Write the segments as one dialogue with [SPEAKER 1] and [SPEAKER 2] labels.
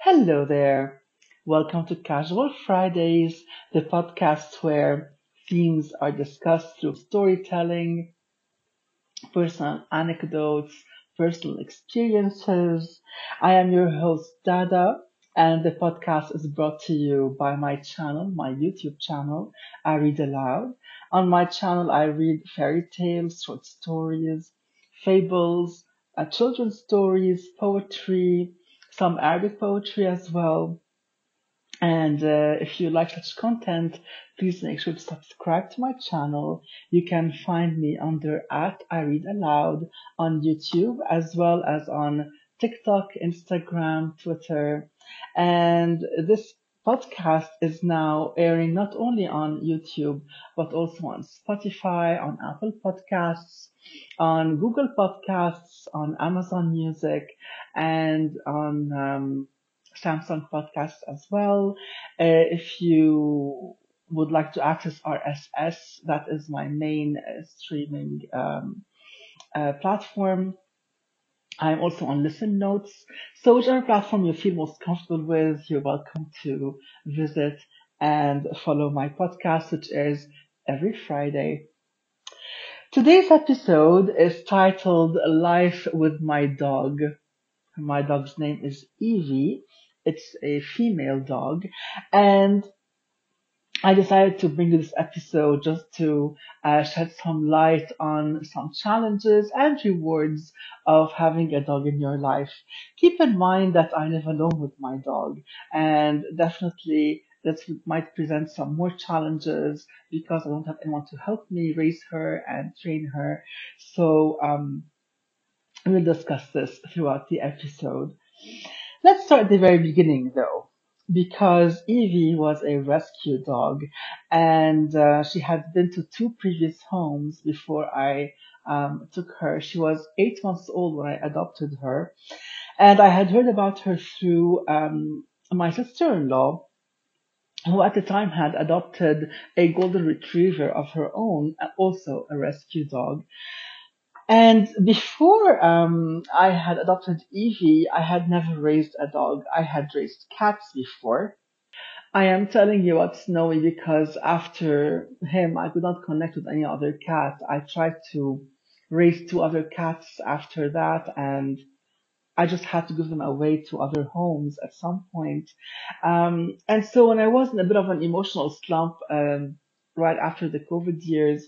[SPEAKER 1] Hello there. Welcome to Casual Fridays, the podcast where themes are discussed through storytelling, personal anecdotes, personal experiences. I am your host, Dada, and the podcast is brought to you by my channel, my YouTube channel, I Read Aloud. On my channel, I read fairy tales, short stories, fables, uh, children's stories, poetry, some Arabic poetry as well. And uh, if you like such content, please make sure to subscribe to my channel. You can find me under at I Read Aloud on YouTube as well as on TikTok, Instagram, Twitter. And this podcast is now airing not only on YouTube, but also on Spotify, on Apple Podcasts, on Google Podcasts, on Amazon Music, and on um, Samsung Podcasts as well. Uh, if you would like to access RSS, that is my main uh, streaming um, uh, platform. I'm also on Listen Notes. So whichever platform you feel most comfortable with, you're welcome to visit and follow my podcast, which is every Friday. Today's episode is titled Life with My Dog. My dog's name is Evie. It's a female dog. And I decided to bring you this episode just to uh, shed some light on some challenges and rewards of having a dog in your life. Keep in mind that I live alone with my dog, and definitely that might present some more challenges because I don't have anyone to help me raise her and train her. So um, we'll discuss this throughout the episode. Let's start at the very beginning, though because Evie was a rescue dog and uh, she had been to two previous homes before I um, took her. She was eight months old when I adopted her. And I had heard about her through um, my sister in law, who at the time had adopted a golden retriever of her own, also a rescue dog. And before um, I had adopted Evie, I had never raised a dog. I had raised cats before. I am telling you about Snowy because after him, I could not connect with any other cat. I tried to raise two other cats after that, and I just had to give them away to other homes at some point. Um, and so when I was in a bit of an emotional slump um, right after the COVID years,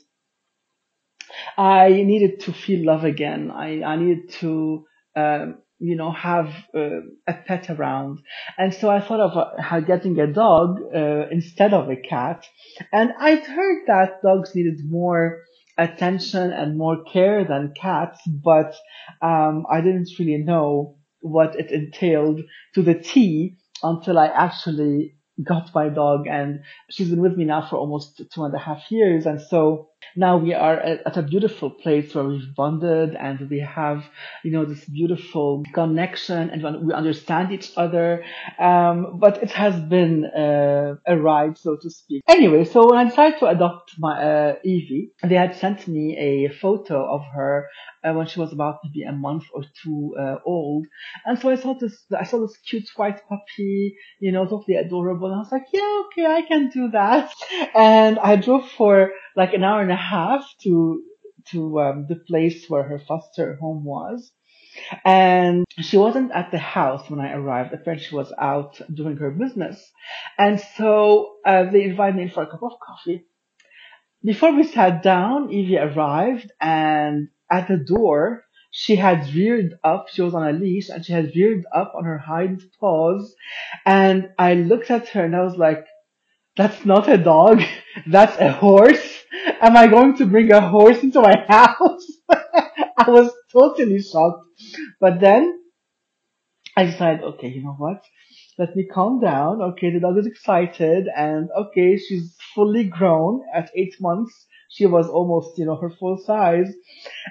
[SPEAKER 1] I needed to feel love again. I, I needed to, um, you know, have uh, a pet around. And so I thought of uh, getting a dog uh, instead of a cat. And I'd heard that dogs needed more attention and more care than cats, but um, I didn't really know what it entailed to the T until I actually got my dog and she's been with me now for almost two and a half years. And so now we are at, a beautiful place where we've bonded and we have, you know, this beautiful connection and we understand each other. Um, but it has been uh, a ride, so to speak. Anyway, so when I decided to adopt my uh, Evie, they had sent me a photo of her uh, when she was about maybe a month or two uh, old. And so I saw this, I saw this cute white puppy, you know, totally adorable. And I was like, yeah, okay, I can do that. And I drove for like an hour and a half to, to um, the place where her foster home was. And she wasn't at the house when I arrived. Apparently she was out doing her business. And so uh, they invited me for a cup of coffee. Before we sat down, Evie arrived and at the door, she had reared up, she was on a leash and she had reared up on her hind paws. And I looked at her and I was like, that's not a dog. That's a horse. Am I going to bring a horse into my house? I was totally shocked. But then I decided, okay, you know what? Let me calm down. Okay, the dog is excited and okay, she's fully grown at eight months she was almost, you know, her full size.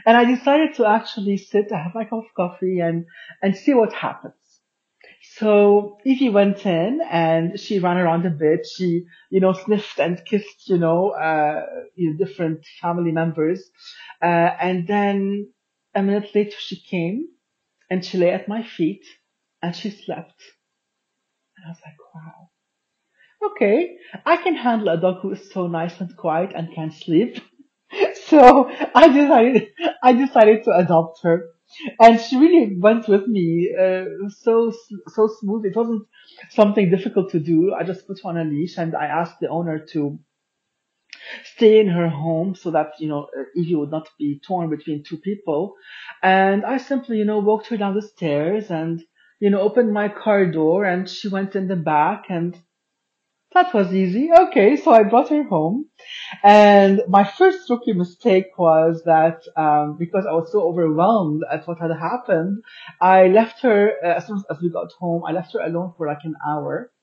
[SPEAKER 1] And I decided to actually sit, have my cup of coffee and, and see what happens. So Evie went in and she ran around a bit. She, you know, sniffed and kissed, you know, uh, you know, different family members. Uh, and then a minute later she came and she lay at my feet and she slept. And I was like, wow, okay, I can handle a dog who is so nice and quiet and can sleep. So I decided, I decided to adopt her, and she really went with me uh, so so smooth. It wasn't something difficult to do. I just put her on a leash, and I asked the owner to stay in her home so that you know uh, Evie would not be torn between two people. And I simply, you know, walked her down the stairs and you know opened my car door, and she went in the back and. That was easy. Okay, so I brought her home and my first rookie mistake was that um, because I was so overwhelmed at what had happened, I left her uh, as soon as we got home. I left her alone for like an hour.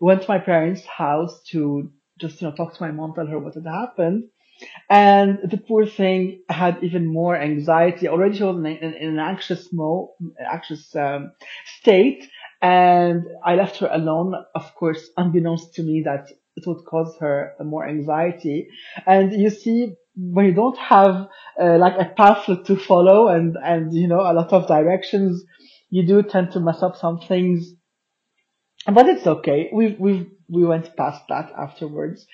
[SPEAKER 1] Went to my parents' house to just you know talk to my mom, tell her what had happened, and the poor thing had even more anxiety. Already she was in, an anxious mo, anxious um, state, and I left her alone. Of course, unbeknownst to me that it would cause her more anxiety. And you see, when you don't have uh, like a pamphlet to follow and and you know a lot of directions, you do tend to mess up some things. But it's okay. We we we went past that afterwards.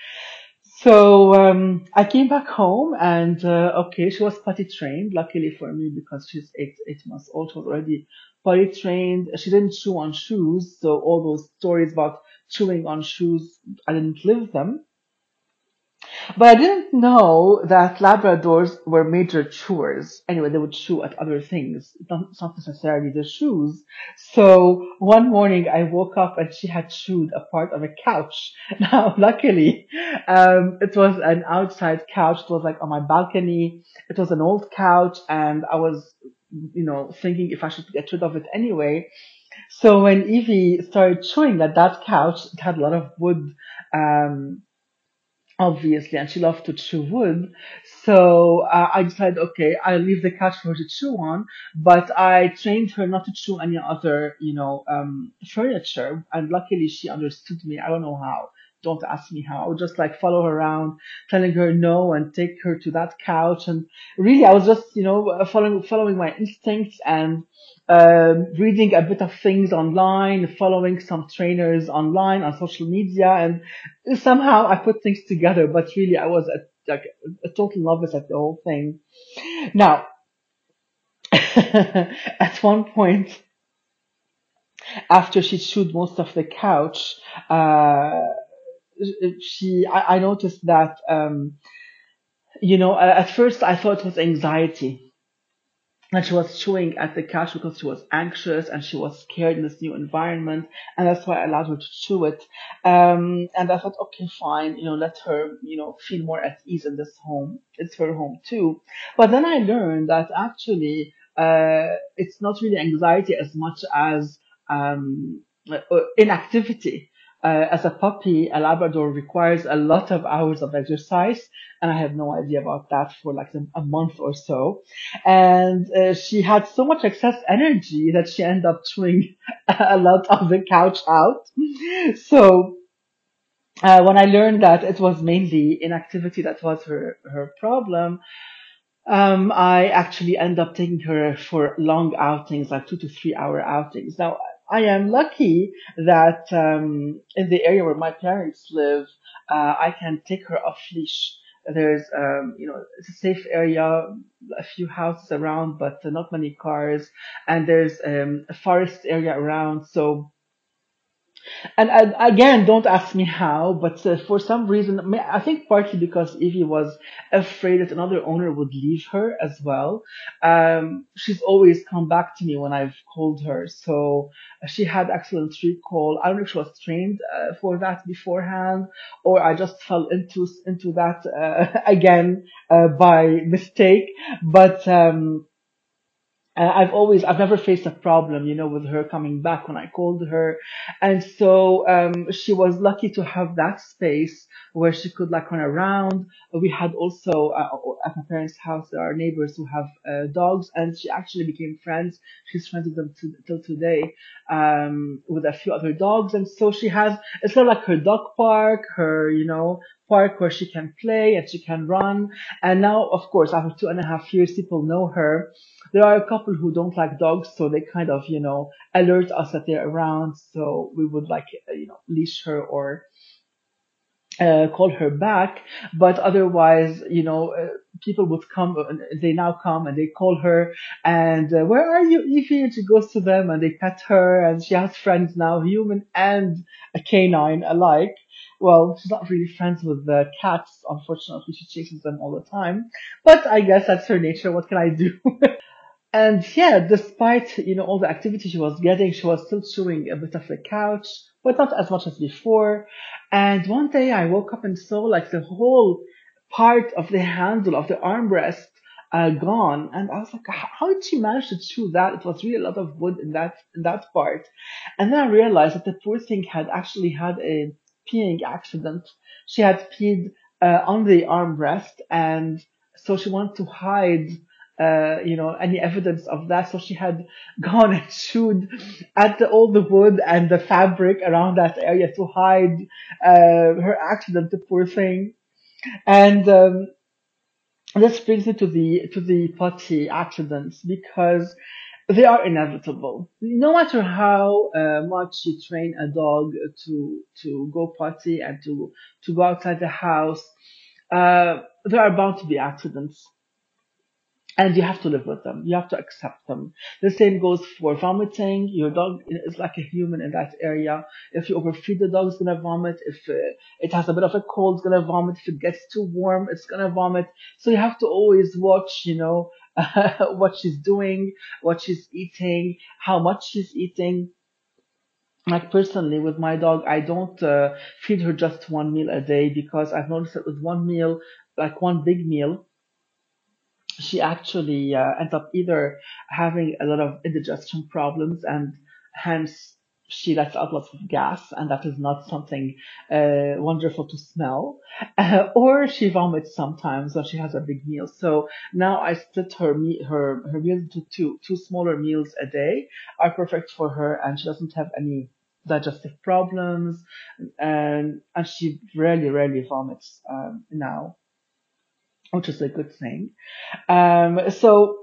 [SPEAKER 1] So um, I came back home and uh, okay, she was potty trained. Luckily for me, because she's eight eight months old, she was already potty trained. She didn't chew on shoes, so all those stories about chewing on shoes, I didn't live them. But I didn't know that Labradors were major chewers. Anyway, they would chew at other things, not, necessarily the shoes. So one morning I woke up and she had chewed a part of a couch. Now, luckily, um, it was an outside couch. It was like on my balcony. It was an old couch and I was, you know, thinking if I should get rid of it anyway. So when Evie started chewing at that couch, it had a lot of wood, um, obviously, and she loved to chew wood. So uh, I decided, okay, I'll leave the couch for her to chew on, but I trained her not to chew any other, you know, um, furniture. And luckily, she understood me. I don't know how. Don't ask me how. I would just like follow her around, telling her no, and take her to that couch. And really, I was just, you know, following following my instincts and um, reading a bit of things online, following some trainers online on social media, and somehow I put things together. But really, I was a, like a total novice at the whole thing. Now, at one point, after she chewed most of the couch, uh, she I, I noticed that um, you know at first I thought it was anxiety and she was chewing at the couch because she was anxious and she was scared in this new environment and that's why I allowed her to chew it. Um, and I thought okay fine you know let her you know feel more at ease in this home. It's her home too. But then I learned that actually uh, it's not really anxiety as much as um, uh, inactivity uh, as a puppy, a Labrador requires a lot of hours of exercise, and I had no idea about that for like a, month or so. And uh, she had so much excess energy that she ended up chewing a lot of the couch out. So uh, when I learned that it was mainly inactivity that was her her problem, um, I actually end up taking her for long outings, like two to three hour outings. Now, I am lucky that um, in the area where my parents live, uh, I can take her off leash. There's, um, you know, it's a safe area, a few houses around, but not many cars, and there's um, a forest area around, so and, again, don't ask me how, but uh, for some reason, I think partly because Evie was afraid that another owner would leave her as well. Um, she's always come back to me when I've called her. So uh, she had excellent recall. I don't know if she was trained uh, for that beforehand, or I just fell into into that uh, again uh, by mistake. But um, uh, I've always, I've never faced a problem, you know, with her coming back when I called her. And so, um, she was lucky to have that space where she could like run around. We had also, uh, at my parents' house, there are neighbors who have, uh, dogs and she actually became friends. She's friends with them to, till today, um, with a few other dogs. And so she has, it's kind of like her dog park, her, you know, park where she can play and she can run. And now, of course, after two and a half years, people know her. There are a couple who don't like dogs, so they kind of, you know, alert us that they're around. So we would like, uh, you know, leash her or uh, call her back, but otherwise, you know, uh, people would come, uh, they now come and they call her and uh, where are you, Evie? And she goes to them and they pet her and she has friends now, human and a canine alike. Well, she's not really friends with the cats, unfortunately. She chases them all the time, but I guess that's her nature. What can I do? And yeah, despite, you know, all the activity she was getting, she was still chewing a bit of the couch, but not as much as before. And one day I woke up and saw like the whole part of the handle of the armrest uh, gone. And I was like, how did she manage to chew that? It was really a lot of wood in that, in that part. And then I realized that the poor thing had actually had a peeing accident. She had peed uh, on the armrest and so she wanted to hide uh, you know, any evidence of that. So she had gone and chewed at the, all the wood and the fabric around that area to hide uh, her accident, the poor thing. And um, this brings me to the to the potty accidents because they are inevitable. No matter how uh, much you train a dog to to go potty and to to go outside the house, uh, there are bound to be accidents and you have to live with them. You have to accept them. The same goes for vomiting. Your dog is like a human in that area. If you overfeed the dog, it's gonna vomit. If uh, it has a bit of a cold, it's gonna vomit. If it gets too warm, it's gonna vomit. So you have to always watch, you know, what she's doing, what she's eating, how much she's eating. Like personally, with my dog, I don't uh, feed her just one meal a day because I've noticed that with one meal, like one big meal, she actually uh, ends up either having a lot of indigestion problems and hence she lets out lots of gas and that is not something uh, wonderful to smell uh, or she vomits sometimes when she has a big meal so now i split her me- her her meals into two two smaller meals a day are perfect for her and she doesn't have any digestive problems and and she rarely rarely vomits um, now which is a good thing. Um, so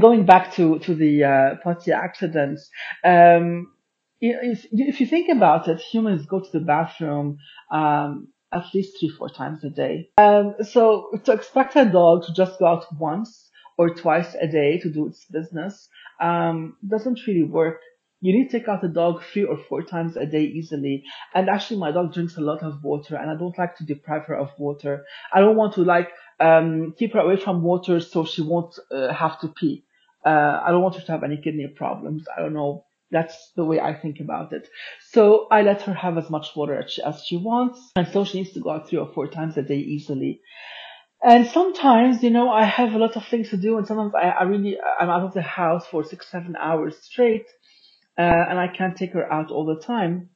[SPEAKER 1] going back to to the uh, potty accidents, um, if if you think about it, humans go to the bathroom um, at least three four times a day. Um, so to expect a dog to just go out once or twice a day to do its business um, doesn't really work you need to take out the dog three or four times a day easily. And actually, my dog drinks a lot of water, and I don't like to deprive her of water. I don't want to like um, keep her away from water so she won't uh, have to pee. Uh, I don't want her to have any kidney problems. I don't know. That's the way I think about it. So I let her have as much water as she, as she wants, and so she needs to go out three or four times a day easily. And sometimes, you know, I have a lot of things to do, and sometimes I, I really I'm out of the house for six, seven hours straight uh, and I can't take her out all the time.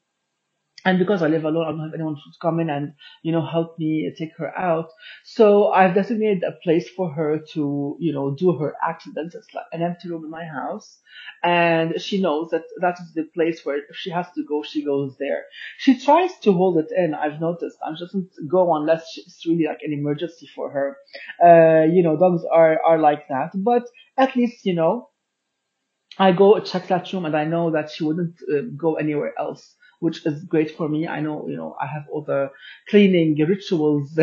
[SPEAKER 1] And because I live alone, I don't have anyone to come in and, you know, help me take her out. So I've designated a place for her to, you know, do her accidents. It's like an empty room in my house. And she knows that that is the place where if she has to go, she goes there. She tries to hold it in, I've noticed, she doesn't go unless it's really like an emergency for her. Uh, you know, dogs are, are like that. But at least, you know, I go check that room and I know that she wouldn't uh, go anywhere else, which is great for me. I know, you know, I have all the cleaning rituals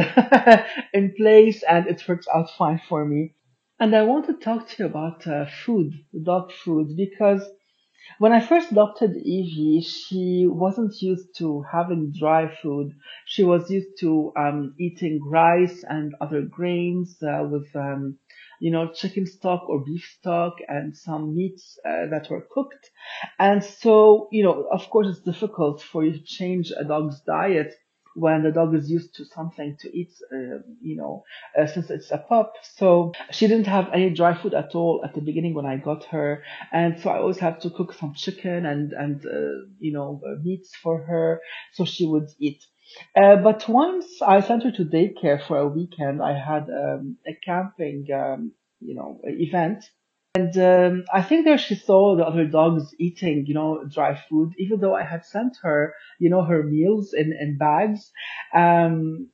[SPEAKER 1] in place and it works out fine for me. And I want to talk to you about uh, food, dog food, because when I first adopted Evie, she wasn't used to having dry food. She was used to um, eating rice and other grains uh, with um, you know, chicken stock or beef stock and some meats uh, that were cooked. And so, you know, of course, it's difficult for you to change a dog's diet when the dog is used to something to eat, uh, you know, uh, since it's a pup. So she didn't have any dry food at all at the beginning when I got her. And so I always had to cook some chicken and, and, uh, you know, meats for her so she would eat. Uh, but once I sent her to daycare for a weekend, I had um, a camping, um, you know, event. And um, I think there she saw the other dogs eating, you know, dry food, even though I had sent her, you know, her meals in, in bags. Um,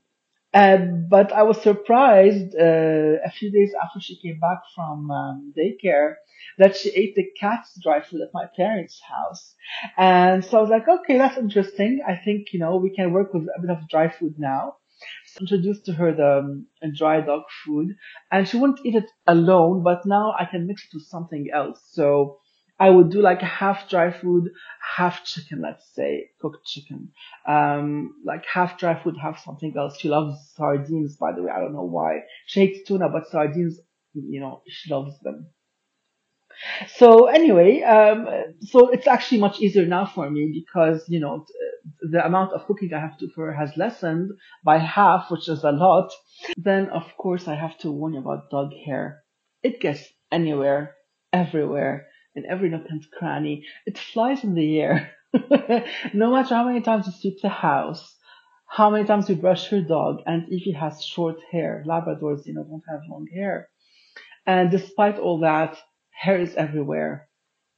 [SPEAKER 1] and, but I was surprised uh, a few days after she came back from um, daycare that she ate the cat's dry food at my parents' house. And so I was like, okay, that's interesting. I think, you know, we can work with a bit of dry food now. So I introduced to her the um, dry dog food and she wouldn't eat it alone, but now I can mix it with something else. So I would do like half dry food, half chicken, let's say, cooked chicken. Um, like half dry food, half something else. She loves sardines, by the way. I don't know why. She hates tuna, but sardines, you know, she loves them. So anyway, um, so it's actually much easier now for me because, you know, the amount of cooking I have to for has lessened by half, which is a lot. Then of course I have to warn you about dog hair. It gets anywhere, everywhere, in every nook and cranny. It flies in the air. no matter how many times you sweep the house, how many times you brush your dog, and if he has short hair, Labradors, you know, don't have long hair. And despite all that, hair is everywhere.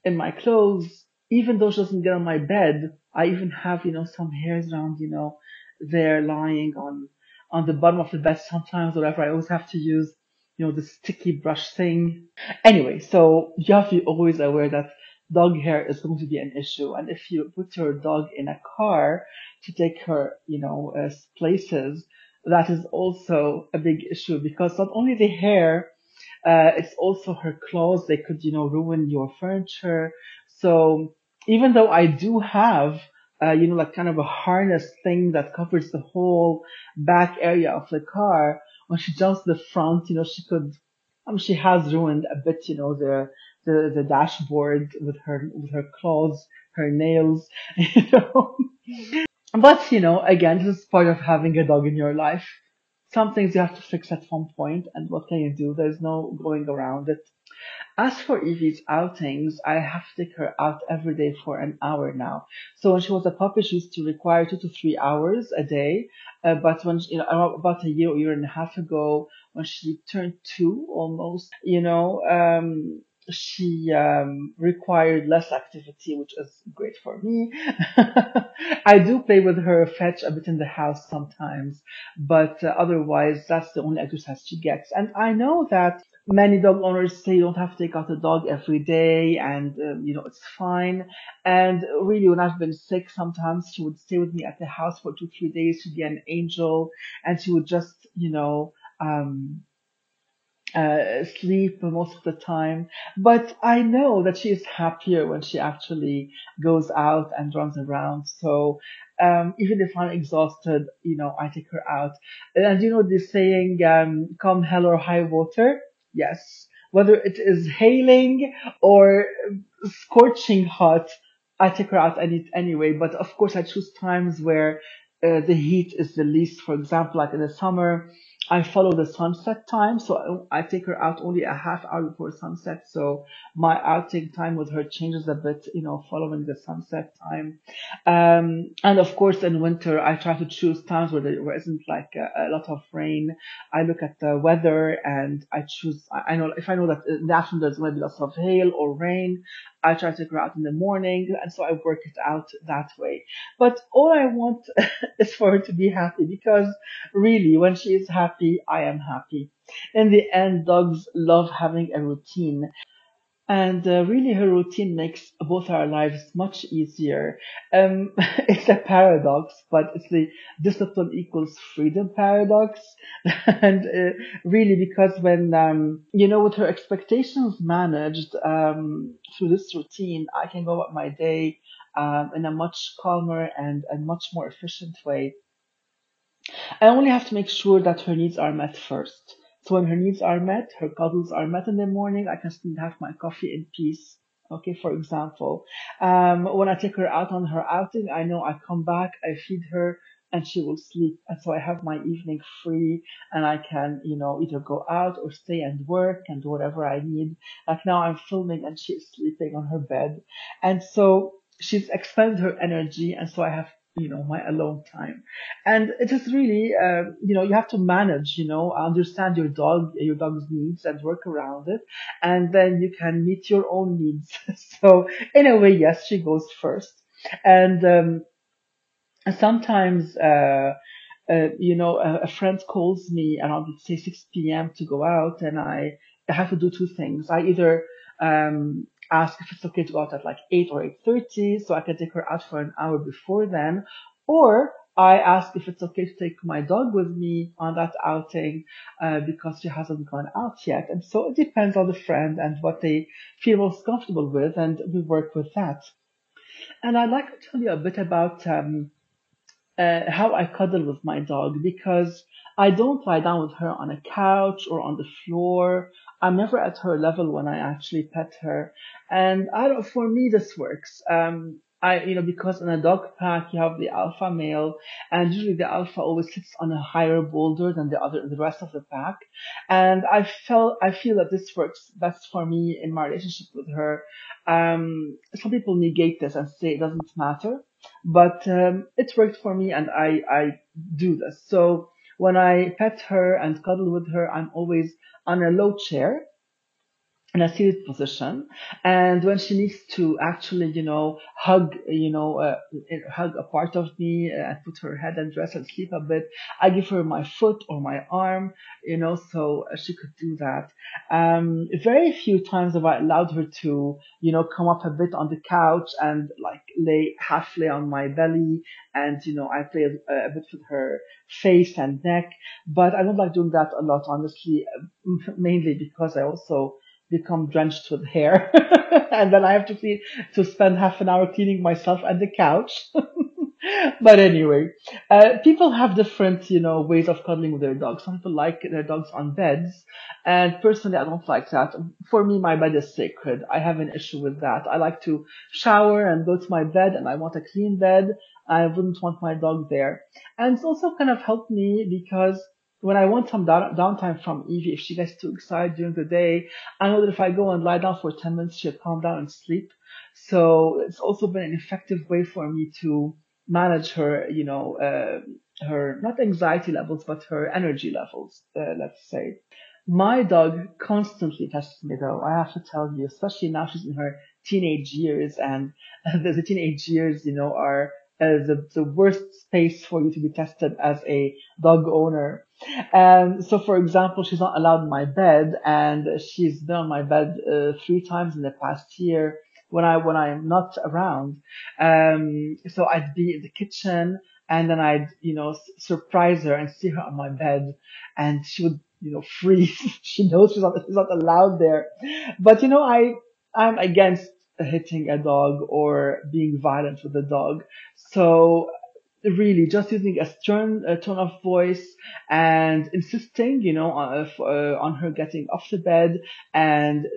[SPEAKER 1] In my clothes, even though she doesn't get on my bed, I even have, you know, some hairs around, you know, there lying on, on the bottom of the bed sometimes, whatever. I always have to use, you know, the sticky brush thing. Anyway, so you have to be always aware that dog hair is going to be an issue. And if you put your dog in a car to take her, you know, uh, places, that is also a big issue because not only the hair, uh, it's also her claws. They could, you know, ruin your furniture. So even though I do have, uh, you know, like kind of a harness thing that covers the whole back area of the car, when she jumps to the front, you know, she could, I mean, she has ruined a bit, you know, the, the, the dashboard with her, with her claws, her nails, you know. But, you know, again, this is part of having a dog in your life some things you have to fix at one point, and what can you do? There's no going around it. As for Evie's outings, I have to take her out every day for an hour now. So when she was a puppy, she used to require two to three hours a day. Uh, but when she, you know, about a year year and a half ago, when she turned two almost, you know, um, she um, required less activity, which is great for me. I do play with her fetch a bit in the house sometimes, but uh, otherwise that's the only exercise she gets. And I know that many dog owners say you don't have to take out a dog every day and um, you know it's fine and really when i've been sick sometimes she would stay with me at the house for two three days she'd be an angel and she would just you know um uh, sleep most of the time. But I know that she is happier when she actually goes out and runs around. So um, even if I'm exhausted, you know, I take her out. And you know the saying, um, come hell or high water? Yes. Whether it is hailing or scorching hot, I take her out any, anyway. But of course, I choose times where uh, the heat is the least. For example, like in the summer, I follow the sunset time, so I take her out only a half hour before sunset. So my outing time with her changes a bit, you know, following the sunset time. Um, and of course, in winter, I try to choose times where there isn't like a, a, lot of rain. I look at the weather and I choose. I know if I know that in the afternoon there's going to be lots of hail or rain, I try to go out in the morning, and so I work it out that way. But all I want is for her to be happy because really, when she is happy, I am happy. In the end, dogs love having a routine. And uh, really, her routine makes both our lives much easier. Um, it's a paradox, but it's the discipline equals freedom paradox. and uh, really, because when, um, you know, with her expectations managed um, through this routine, I can go about my day um, in a much calmer and, and much more efficient way. I only have to make sure that her needs are met first. So when her needs are met, her cuddles are met in the morning, I can still have my coffee in peace. Okay, for example, um, when I take her out on her outing, I know I come back, I feed her, and she will sleep. And so I have my evening free and I can, you know, either go out or stay and work and do whatever I need. Like now I'm filming and she's sleeping on her bed. And so she's expended her energy and so I have you know my alone time and it is really uh, you know you have to manage you know understand your dog your dog's needs and work around it and then you can meet your own needs so in a way yes she goes first and um, sometimes uh, uh, you know, a, a friend calls me around say 6 p.m. to go out, and I have to do two things. I either um, ask if it's okay to go out at like 8 or 8:30, so I can take her out for an hour before then, or I ask if it's okay to take my dog with me on that outing uh, because she hasn't gone out yet. And so it depends on the friend and what they feel most comfortable with, and we work with that. And I'd like to tell you a bit about um, uh, how I cuddle with my dog because I don't lie down with her on a couch or on the floor. I'm never at her level when I actually pet her. And I don't, for me, this works. Um, I, you know, because in a dog pack, you have the alpha male and usually the alpha always sits on a higher boulder than the other, the rest of the pack. And I felt, I feel that this works best for me in my relationship with her. Um, some people negate this and say it doesn't matter but um, it worked for me and I, I do this. So when I pet her and cuddle with her, I'm always on a low chair in a seated position. And when she needs to actually, you know, hug, you know, uh, hug a part of me uh, and put her head and dress and sleep a bit, I give her my foot or my arm, you know, so she could do that. Um, very few times have I allowed her to, you know, come up a bit on the couch and like lay, half lay on my belly and, you know, I play a, a bit with her face and neck, but I don't like doing that a lot, honestly, mainly because I also become drenched with hair and then I have to clean, to spend half an hour cleaning myself and the couch. but anyway, uh, people have different, you know, ways of cuddling with their dogs. Some people like their dogs on beds, and personally, I don't like that. For me, my bed is sacred. I have an issue with that. I like to shower and go to my bed, and I want a clean bed. I wouldn't want my dog there. And it's also kind of helped me because when I want some down, downtime from Evie, if she gets too excited during the day, I know that if I go and lie down for 10 minutes, she'll calm down and sleep. So it's also been an effective way for me to manage her, you know, uh, her, not anxiety levels, but her energy levels, uh, let's say. My dog constantly tests me though, I have to tell you, especially now she's in her teenage years and the teenage years, you know, are uh, the, the worst space for you to be tested as a dog owner. And so, for example, she's not allowed in my bed, and she's been on my bed uh, three times in the past year when I when I'm not around. Um, so I'd be in the kitchen, and then I'd you know surprise her and see her on my bed, and she would you know freeze. she knows she's not she's not allowed there, but you know I I'm against hitting a dog or being violent with a dog. So really just using a stern uh, tone of voice and insisting, you know, on, uh, on her getting off the bed and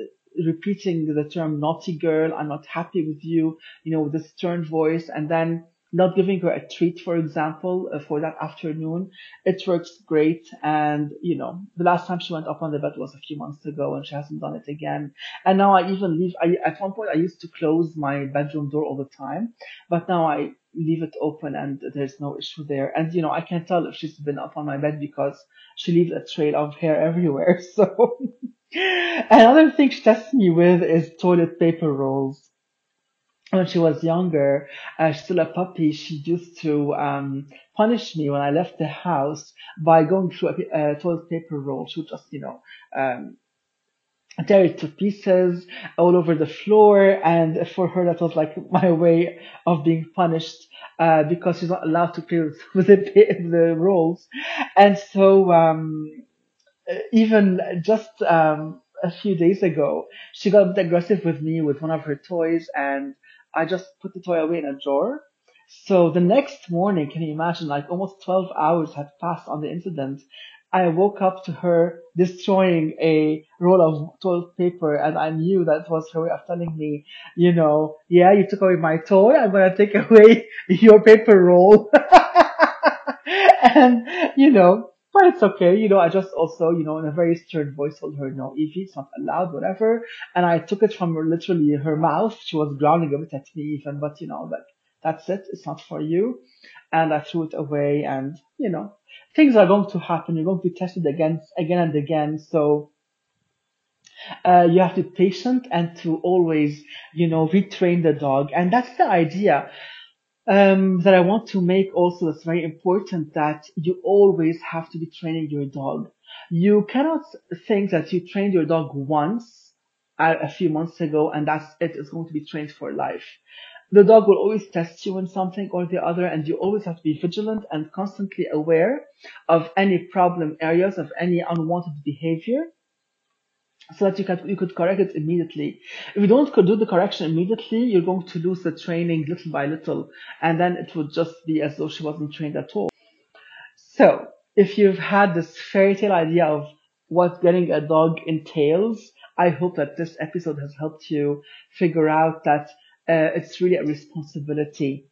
[SPEAKER 1] repeating the term naughty girl, I'm not happy with you, you know, with a stern voice and then not giving her a treat, for example, uh, for that afternoon, it works great. And, you know, the last time she went up on the bed was a few months ago and she hasn't done it again. And now I even leave, I, at one point I used to close my bedroom door all the time, but now I leave it open and there's no issue there. And, you know, I can tell if she's been up on my bed because she leaves a trail of hair everywhere. So another thing she tests me with is toilet paper rolls when she was younger, uh, still a puppy, she used to um, punish me when I left the house by going through a, a toilet paper roll. She would just, you know, um, tear it to pieces all over the floor. And for her, that was like my way of being punished uh, because she's not allowed to play with, with the, the rolls. And so um, even just um, a few days ago, she got a bit aggressive with me with one of her toys and I just put the toy away in a drawer. So the next morning, can you imagine, like almost 12 hours had passed on the incident. I woke up to her destroying a roll of toilet paper and I knew that was her way of telling me, you know, yeah, you took away my toy, I'm gonna take away your paper roll. and, you know, but it's okay. You know, I just also, you know, in a very stern voice told her, no, Evie, it's not allowed, whatever. And I took it from her, literally her mouth. She was growling a bit at me even, but you know, like, That's it. It's not for you. And I threw it away and, you know, things are going to happen. You're going to be tested again, again and again. So, uh, you have to be patient and to always, you know, retrain the dog. And that's the idea um, that I want to make also that's very important that you always have to be training your dog. You cannot think that you trained your dog once a, few months ago and that's it. It's going to be trained for life. The dog will always test you in something or the other and you always have to be vigilant and constantly aware of any problem areas, of any unwanted behavior so that you can you could correct it immediately. If you don't do the correction immediately, you're going to lose the training little by little, and then it would just be as though she wasn't trained at all. So, if you've had this fairy tale idea of what getting a dog entails, I hope that this episode has helped you figure out that uh, it's really a responsibility,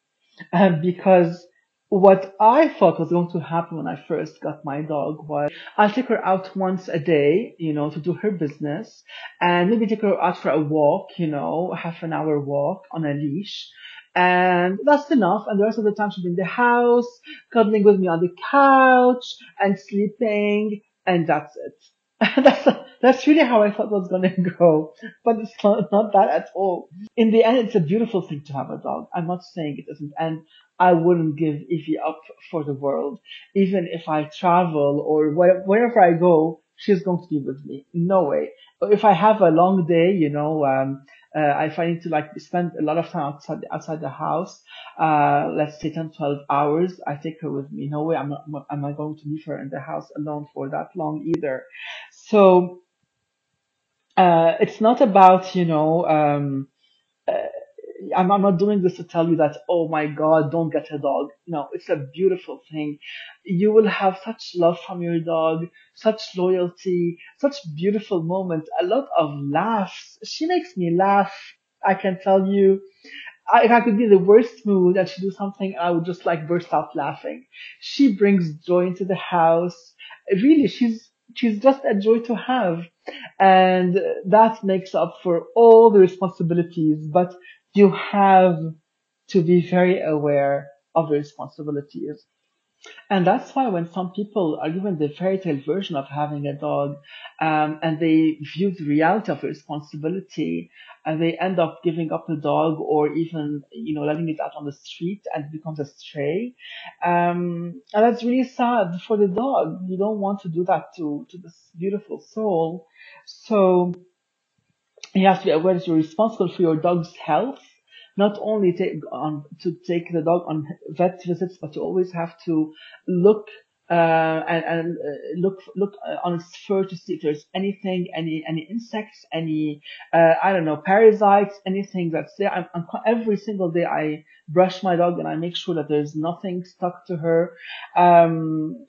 [SPEAKER 1] um, because what I thought was going to happen when I first got my dog was I'll take her out once a day, you know, to do her business and maybe take her out for a walk, you know, a half an hour walk on a leash. And that's enough. And the rest of the time she'll be in the house, cuddling with me on the couch and sleeping. And that's it. that's, that's really how I thought it was going to go. But it's not, not that at all. In the end, it's a beautiful thing to have a dog. I'm not saying it isn't. And I wouldn't give Evie up for the world. Even if I travel or wherever I go, she's going to be with me. No way. If I have a long day, you know, um, uh, if I need to like spend a lot of time outside, outside the house, uh, let's say 10, 12 hours, I take her with me. No way I'm not, am I going to leave her in the house alone for that long either. So, uh, it's not about, you know, um, uh, I'm, I'm not doing this to tell you that, oh my God, don't get a dog. No, it's a beautiful thing. You will have such love from your dog, such loyalty, such beautiful moments, a lot of laughs. She makes me laugh. I can tell you, I, if I could be in the worst mood and she do something, I would just like burst out laughing. She brings joy into the house. Really, she's, she's just a joy to have. And that makes up for all the responsibilities. But you have to be very aware of the responsibilities. And that's why when some people are given the fairy tale version of having a dog, um, and they view the reality of the responsibility, and they end up giving up the dog or even, you know, letting it out on the street and becomes a stray. Um, and that's really sad for the dog. You don't want to do that to, to this beautiful soul. So, you have to be aware that you're responsible for your dog's health. Not only take on to take the dog on vet visits, but to always have to look uh, and, and uh, look look uh, on its fur to see if there's anything, any any insects, any uh, I don't know parasites, anything that's there. I'm, I'm, every single day I brush my dog and I make sure that there's nothing stuck to her. Um,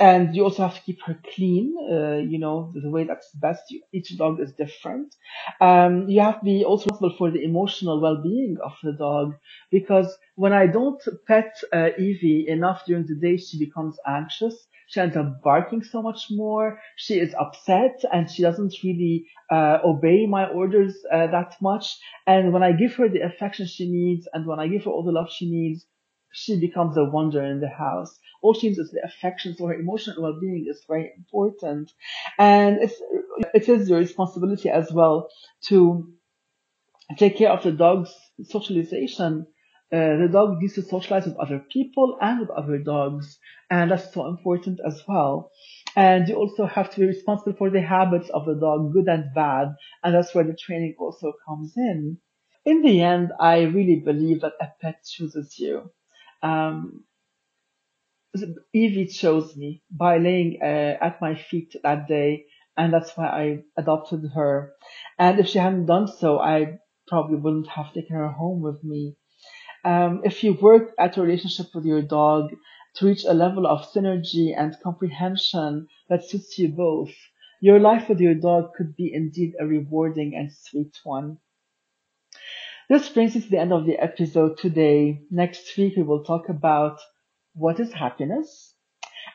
[SPEAKER 1] and you also have to keep her clean, uh, you know, the way that's best. Each dog is different. Um, you have to be also responsible for the emotional well-being of the dog because when I don't pet uh, Evie enough during the day, she becomes anxious. She ends up barking so much more. She is upset and she doesn't really uh, obey my orders uh, that much. And when I give her the affection she needs and when I give her all the love she needs, she becomes a wonder in the house. All she needs is the affection, so her emotional well-being is very important. And it's, it is your responsibility as well to take care of the dog's socialization. Uh, the dog needs to socialize with other people and with other dogs, and that's so important as well. And you also have to be responsible for the habits of the dog, good and bad, and that's where the training also comes in. In the end, I really believe that a pet chooses you. Um, Evie chose me by laying uh, at my feet that day, and that's why I adopted her. And if she hadn't done so, I probably wouldn't have taken her home with me. Um, if you work at a relationship with your dog to reach a level of synergy and comprehension that suits you both, your life with your dog could be indeed a rewarding and sweet one. This brings us to the end of the episode today. Next week we will talk about what is happiness.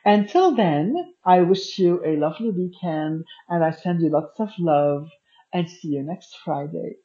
[SPEAKER 1] Until then, I wish you a lovely weekend and I send you lots of love and see you next Friday.